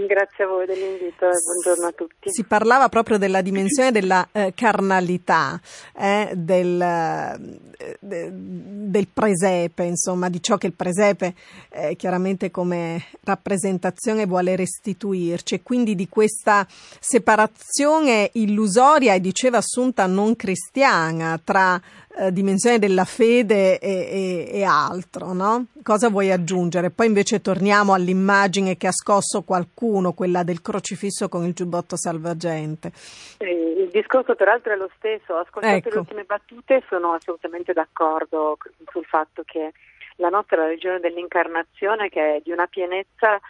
Grazie a voi dell'invito e buongiorno a tutti. Si parlava proprio della dimensione della eh, carnalità, eh, del, eh, del, presepe, insomma, di ciò che il presepe eh, chiaramente come rappresentazione vuole restituirci e quindi di questa separazione illusoria e diceva Assunta non cristiana tra eh, dimensione della fede e, e, e altro, no? Cosa vuoi aggiungere? Poi invece torniamo all'immagine che ha scosso qualcuno, quella del crocifisso con il giubbotto salvagente. il discorso peraltro è lo stesso, ho ascoltato ecco. le ultime battute sono assolutamente d'accordo sul fatto che la nostra religione dell'incarnazione che è di una pienezza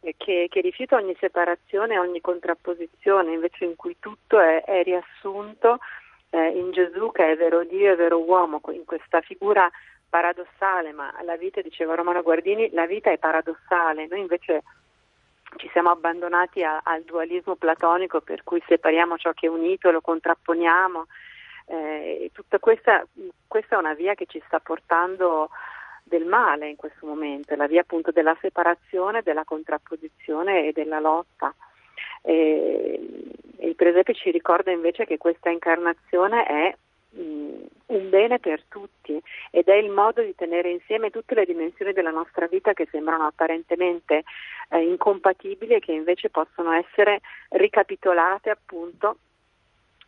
eh, che, che, rifiuta ogni separazione, ogni contrapposizione, invece in cui tutto è, è riassunto eh, in Gesù che è vero Dio e vero uomo, in questa figura paradossale, ma la vita, diceva Romano Guardini, la vita è paradossale, noi invece ci siamo abbandonati a, al dualismo platonico per cui separiamo ciò che è unito e lo contrapponiamo. Eh, tutta questa, questa è una via che ci sta portando del male in questo momento, la via appunto della separazione, della contrapposizione e della lotta. E, il presepe ci ricorda invece che questa incarnazione è mh, un bene per tutti ed è il modo di tenere insieme tutte le dimensioni della nostra vita che sembrano apparentemente eh, incompatibili e che invece possono essere ricapitolate appunto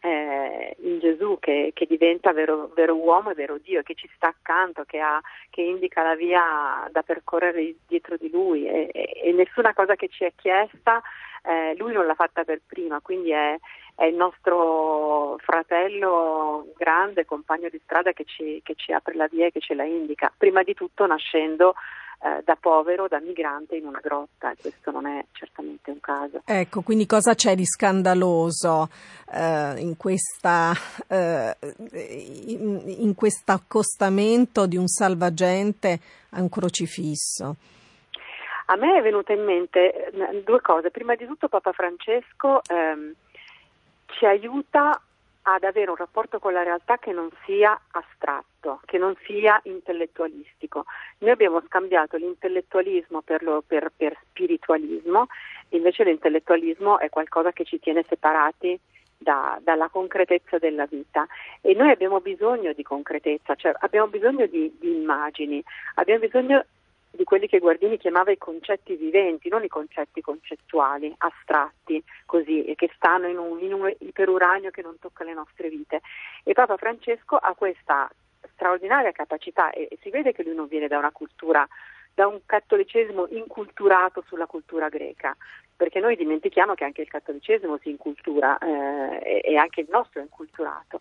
eh, in Gesù che, che diventa vero, vero, uomo e vero Dio, che ci sta accanto, che, ha, che indica la via da percorrere dietro di lui. E, e, e nessuna cosa che ci è chiesta eh, lui non l'ha fatta per prima, quindi è, è, il nostro fratello grande, compagno di strada che ci, che ci, apre la via e che ce la indica, prima di tutto nascendo eh, da povero, da migrante in una grotta e questo non è certamente un caso. Ecco, quindi cosa c'è di scandaloso eh, in, questa, eh, in, in questo accostamento di un salvagente a un crocifisso? A me è venuta in mente eh, due cose. Prima di tutto Papa Francesco ehm, ci aiuta ad avere un rapporto con la realtà che non sia astratto, che non sia intellettualistico. Noi abbiamo scambiato l'intellettualismo per, lo, per, per spiritualismo, invece l'intellettualismo è qualcosa che ci tiene separati da, dalla concretezza della vita e noi abbiamo bisogno di concretezza, cioè abbiamo bisogno di, di immagini, abbiamo bisogno di quelli che Guardini chiamava i concetti viventi, non i concetti concettuali, astratti, così, che stanno in un, in un iperuranio che non tocca le nostre vite. E Papa Francesco ha questa straordinaria capacità e, e si vede che lui non viene da una cultura da un cattolicesimo inculturato sulla cultura greca, perché noi dimentichiamo che anche il cattolicesimo si incultura eh, e anche il nostro è inculturato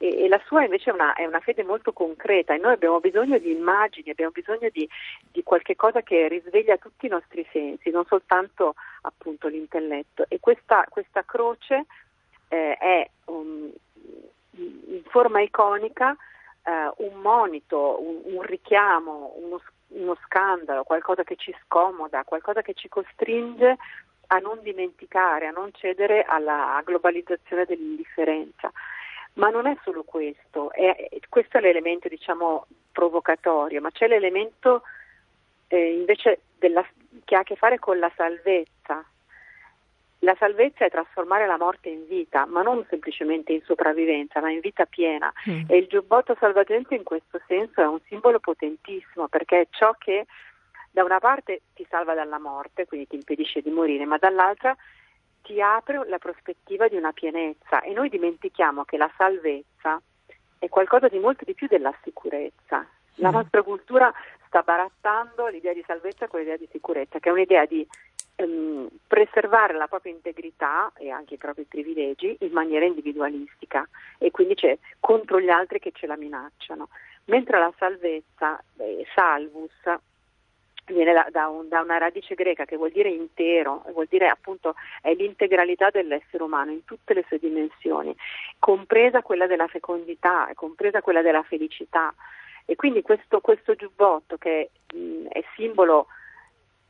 e, e la sua invece è una, è una, fede molto concreta e noi abbiamo bisogno di immagini, abbiamo bisogno di, di qualche cosa che risveglia tutti i nostri sensi, non soltanto appunto l'intelletto. E questa, questa croce eh, è un, in forma iconica eh, un monito, un, un richiamo, uno, uno scandalo, qualcosa che ci scomoda, qualcosa che ci costringe a non dimenticare, a non cedere alla globalizzazione dell'indifferenza. Ma non è solo questo, è, questo è l'elemento diciamo provocatorio, ma c'è l'elemento eh, invece della, che ha a che fare con la salvezza. La salvezza è trasformare la morte in vita, ma non semplicemente in sopravvivenza, ma in vita piena. Mm. E il giubbotto salvagente in questo senso è un simbolo potentissimo perché è ciò che da una parte ti salva dalla morte, quindi ti impedisce di morire, ma dall'altra ti apre la prospettiva di una pienezza e noi dimentichiamo che la salvezza è qualcosa di molto di più della sicurezza. La mm. nostra cultura sta barattando l'idea di salvezza con l'idea di sicurezza, che è un'idea di ehm, preservare la propria integrità e anche i propri privilegi in maniera individualistica e quindi c'è contro gli altri che ce la minacciano. Mentre la salvezza, eh, salvus, viene da, da, un, da, una radice greca che vuol dire intero, vuol dire appunto è l'integralità dell'essere umano in tutte le sue dimensioni, compresa quella della fecondità, compresa quella della felicità. E quindi questo, questo giubbotto che mh, è simbolo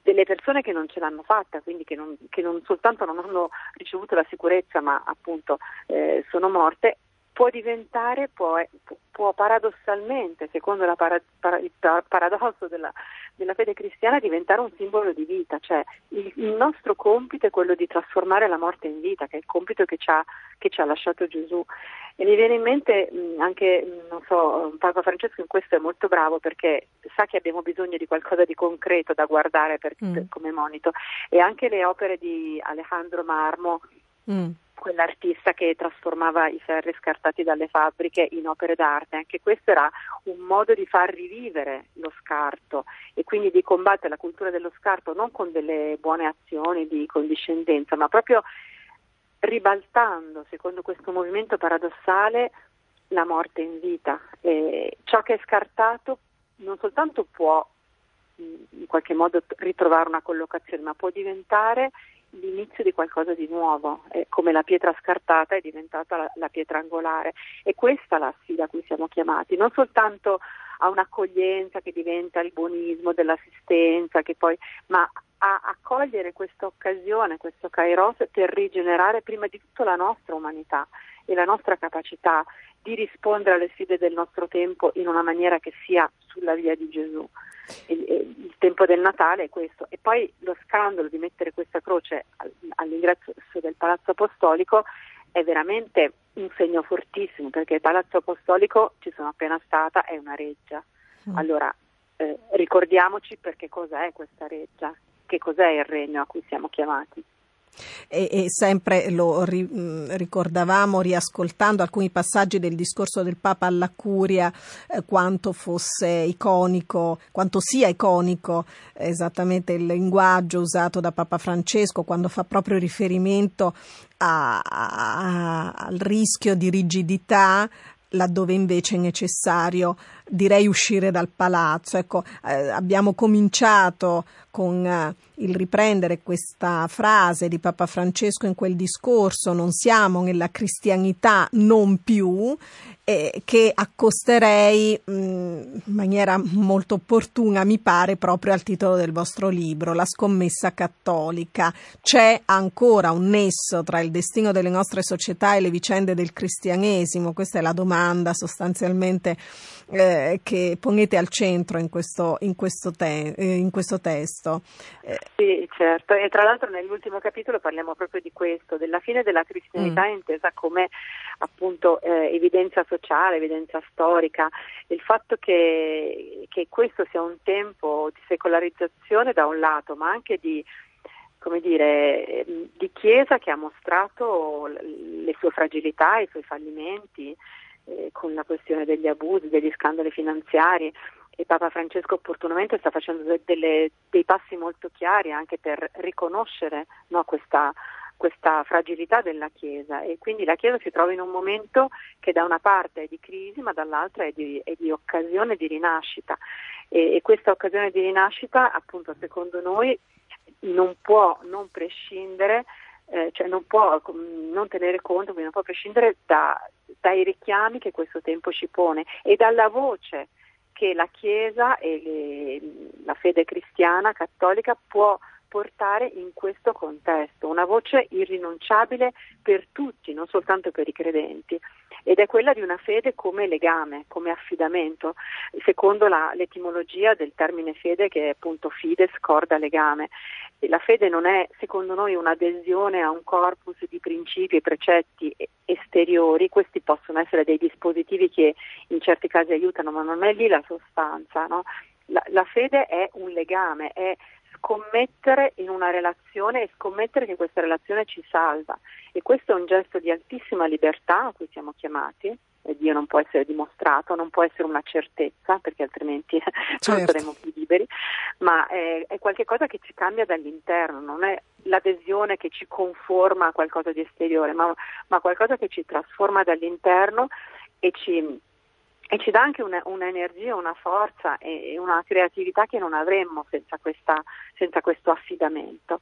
delle persone che non ce l'hanno fatta, quindi che non, che non soltanto non hanno ricevuto la sicurezza ma appunto eh, sono morte, può diventare, può, può paradossalmente, secondo para, para, il paradosso della, della, fede cristiana, diventare un simbolo di vita, cioè il, il, nostro compito è quello di trasformare la morte in vita, che è il compito che ci ha, che ci ha lasciato Gesù. E mi viene in mente mh, anche, non so, Papa Francesco in questo è molto bravo perché sa che abbiamo bisogno di qualcosa di concreto da guardare per, mm. per, come monito e anche le opere di Alejandro Marmo. Mm quell'artista che trasformava i ferri scartati dalle fabbriche in opere d'arte. Anche questo era un modo di far rivivere lo scarto e quindi di combattere la cultura dello scarto non con delle buone azioni di condiscendenza, ma proprio ribaltando, secondo questo movimento paradossale, la morte in vita. E ciò che è scartato non soltanto può in qualche modo ritrovare una collocazione, ma può diventare l'inizio di qualcosa di nuovo, eh, come la pietra scartata è diventata la, la, pietra angolare. E questa è la sfida a cui siamo chiamati, non soltanto a un'accoglienza che diventa il buonismo dell'assistenza, poi, ma a accogliere questa occasione, questo kairos, per rigenerare prima di tutto la nostra umanità e la nostra capacità di rispondere alle sfide del nostro tempo in una maniera che sia sulla via di Gesù il, il, tempo del Natale è questo. E poi lo scandalo di mettere questa croce all'ingresso del Palazzo Apostolico è veramente un segno fortissimo perché il Palazzo Apostolico ci sono appena stata, è una reggia. Mm. Allora eh, ricordiamoci perché cosa è questa reggia, che cos'è il regno a cui siamo chiamati. E, e, sempre lo ri, ricordavamo riascoltando alcuni passaggi del discorso del Papa alla Curia eh, quanto fosse iconico, quanto sia iconico esattamente il linguaggio usato da Papa Francesco quando fa proprio riferimento a, a, al rischio di rigidità laddove invece è necessario direi uscire dal palazzo. Ecco, eh, abbiamo cominciato con eh, il riprendere questa frase di Papa Francesco in quel discorso, non siamo nella cristianità non più, eh, che accosterei mh, in maniera molto opportuna, mi pare, proprio al titolo del vostro libro, La scommessa cattolica. C'è ancora un nesso tra il destino delle nostre società e le vicende del cristianesimo? Questa è la domanda sostanzialmente eh, che ponete al centro in questo, in questo, te- eh, in questo testo. Eh. Sì, certo, e tra l'altro nell'ultimo capitolo parliamo proprio di questo, della fine della cristianità mm. intesa come appunto eh, evidenza sociale, evidenza storica, il fatto che, che questo sia un tempo di secolarizzazione da un lato, ma anche di come dire, di Chiesa che ha mostrato le sue fragilità, i suoi fallimenti eh, con la questione degli abusi, degli scandali finanziari e Papa Francesco opportunamente sta facendo delle, dei passi molto chiari anche per riconoscere no, questa, questa fragilità della Chiesa. E quindi la Chiesa si trova in un momento che da una parte è di crisi ma dall'altra è di, è di occasione di rinascita. E, e, questa occasione di rinascita appunto secondo noi non può non prescindere eh, cioè non può non tenere conto, quindi non può prescindere da, dai richiami che questo tempo ci pone e dalla voce che la Chiesa e le, la fede cristiana cattolica può portare in questo contesto, una voce irrinunciabile per tutti, non soltanto per i credenti, ed è quella di una fede come legame, come affidamento, secondo la, l'etimologia del termine fede che è appunto fides, corda, legame. La fede non è, secondo noi, un'adesione a un corpus di principi e precetti esteriori, questi possono essere dei dispositivi che in certi casi aiutano, ma non è lì la sostanza. No? La, la fede è un legame, è scommettere in una relazione e scommettere che questa relazione ci salva. E questo è un gesto di altissima libertà a cui siamo chiamati. E Dio non può essere dimostrato, non può essere una certezza, perché altrimenti certo. non saremo più liberi, ma è, è qualcosa che ci cambia dall'interno, non è l'adesione che ci conforma a qualcosa di esteriore, ma, ma qualcosa che ci trasforma dall'interno e ci, e ci dà anche una, un'energia, una forza e una creatività che non avremmo senza, questa, senza questo affidamento,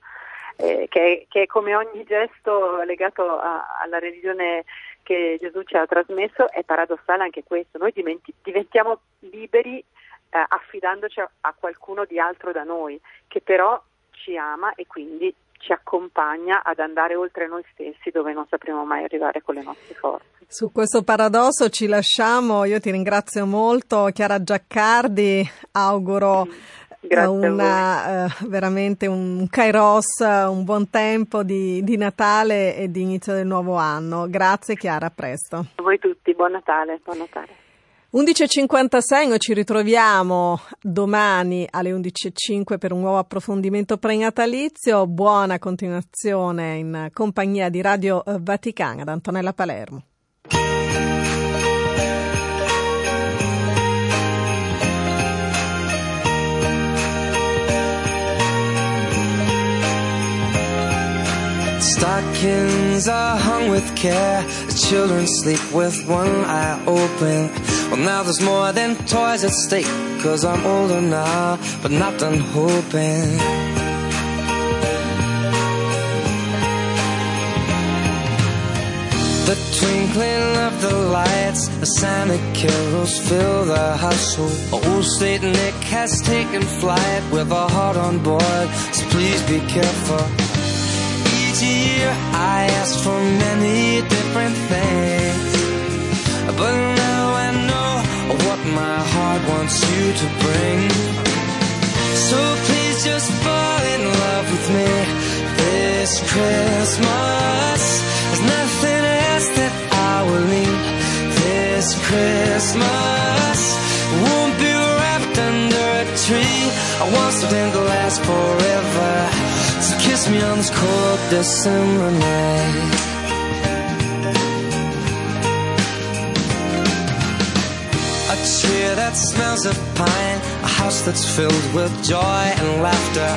eh, che, che, è come ogni gesto legato a, alla religione che Gesù ci ha trasmesso, è paradossale anche questo, noi diventi, diventiamo liberi eh, affidandoci a, a qualcuno di altro da noi, che però ci ama e quindi ci accompagna ad andare oltre noi stessi dove non sapremo mai arrivare con le nostre forze. Su questo paradosso ci lasciamo, io ti ringrazio molto Chiara Giaccardi, auguro mm, una, uh, veramente un kairos, un buon tempo di, di, Natale e di inizio del nuovo anno. Grazie Chiara, a presto. A voi tutti, buon Natale. Buon Natale. 11.56, noi ci ritroviamo domani alle 11.05 per un nuovo approfondimento prenatalizio. Buona continuazione in compagnia di Radio Vaticana da Antonella Palermo. Stockings are hung with care. Children sleep with one eye open. Well, now there's more than toys at stake. Cause I'm older now, but not done hoping. The twinkling of the lights, the Santa carols fill the household. Old Saint Nick has taken flight with a heart on board, so please be careful Each year I asked for many different things But what my heart wants you to bring. So please just fall in love with me This Christmas. There's nothing else that I will need This Christmas. Won't be wrapped under a tree. I want something to last forever. So kiss me on this cold December night. Tree that smells of pine, a house that's filled with joy and laughter.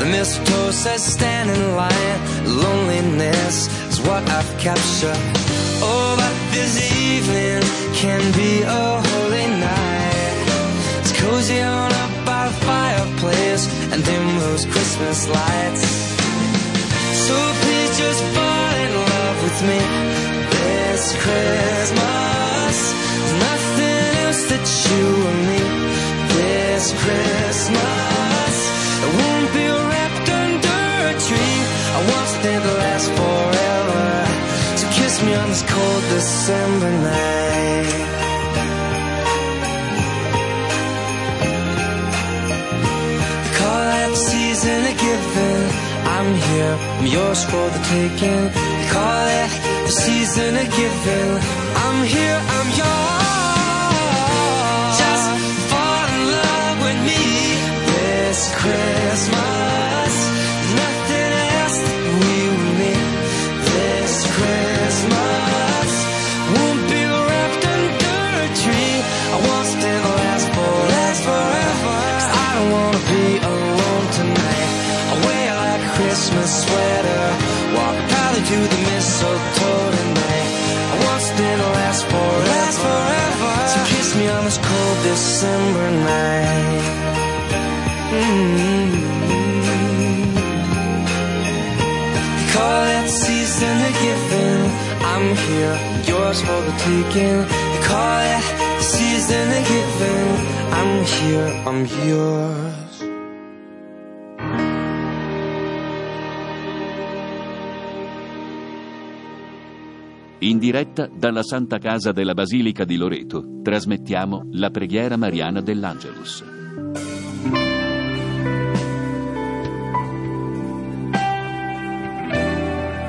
The mistletoe says stand in line, loneliness is what I've captured. Oh, but this evening can be a holy night. It's cozy on up by the fireplace and dim those Christmas lights. So please just fall in love with me this Christmas. That you and me this Christmas. It won't be wrapped under a tree. I want something to last forever. So kiss me on this cold December night. They call that season a given. I'm here, I'm yours for the taking. Call it the season a given. I'm here, I'm yours. ours for the taking. They call it the season of giving. I'm here, I'm yours. In diretta dalla Santa Casa della Basilica di Loreto trasmettiamo la preghiera mariana dell'Angelus.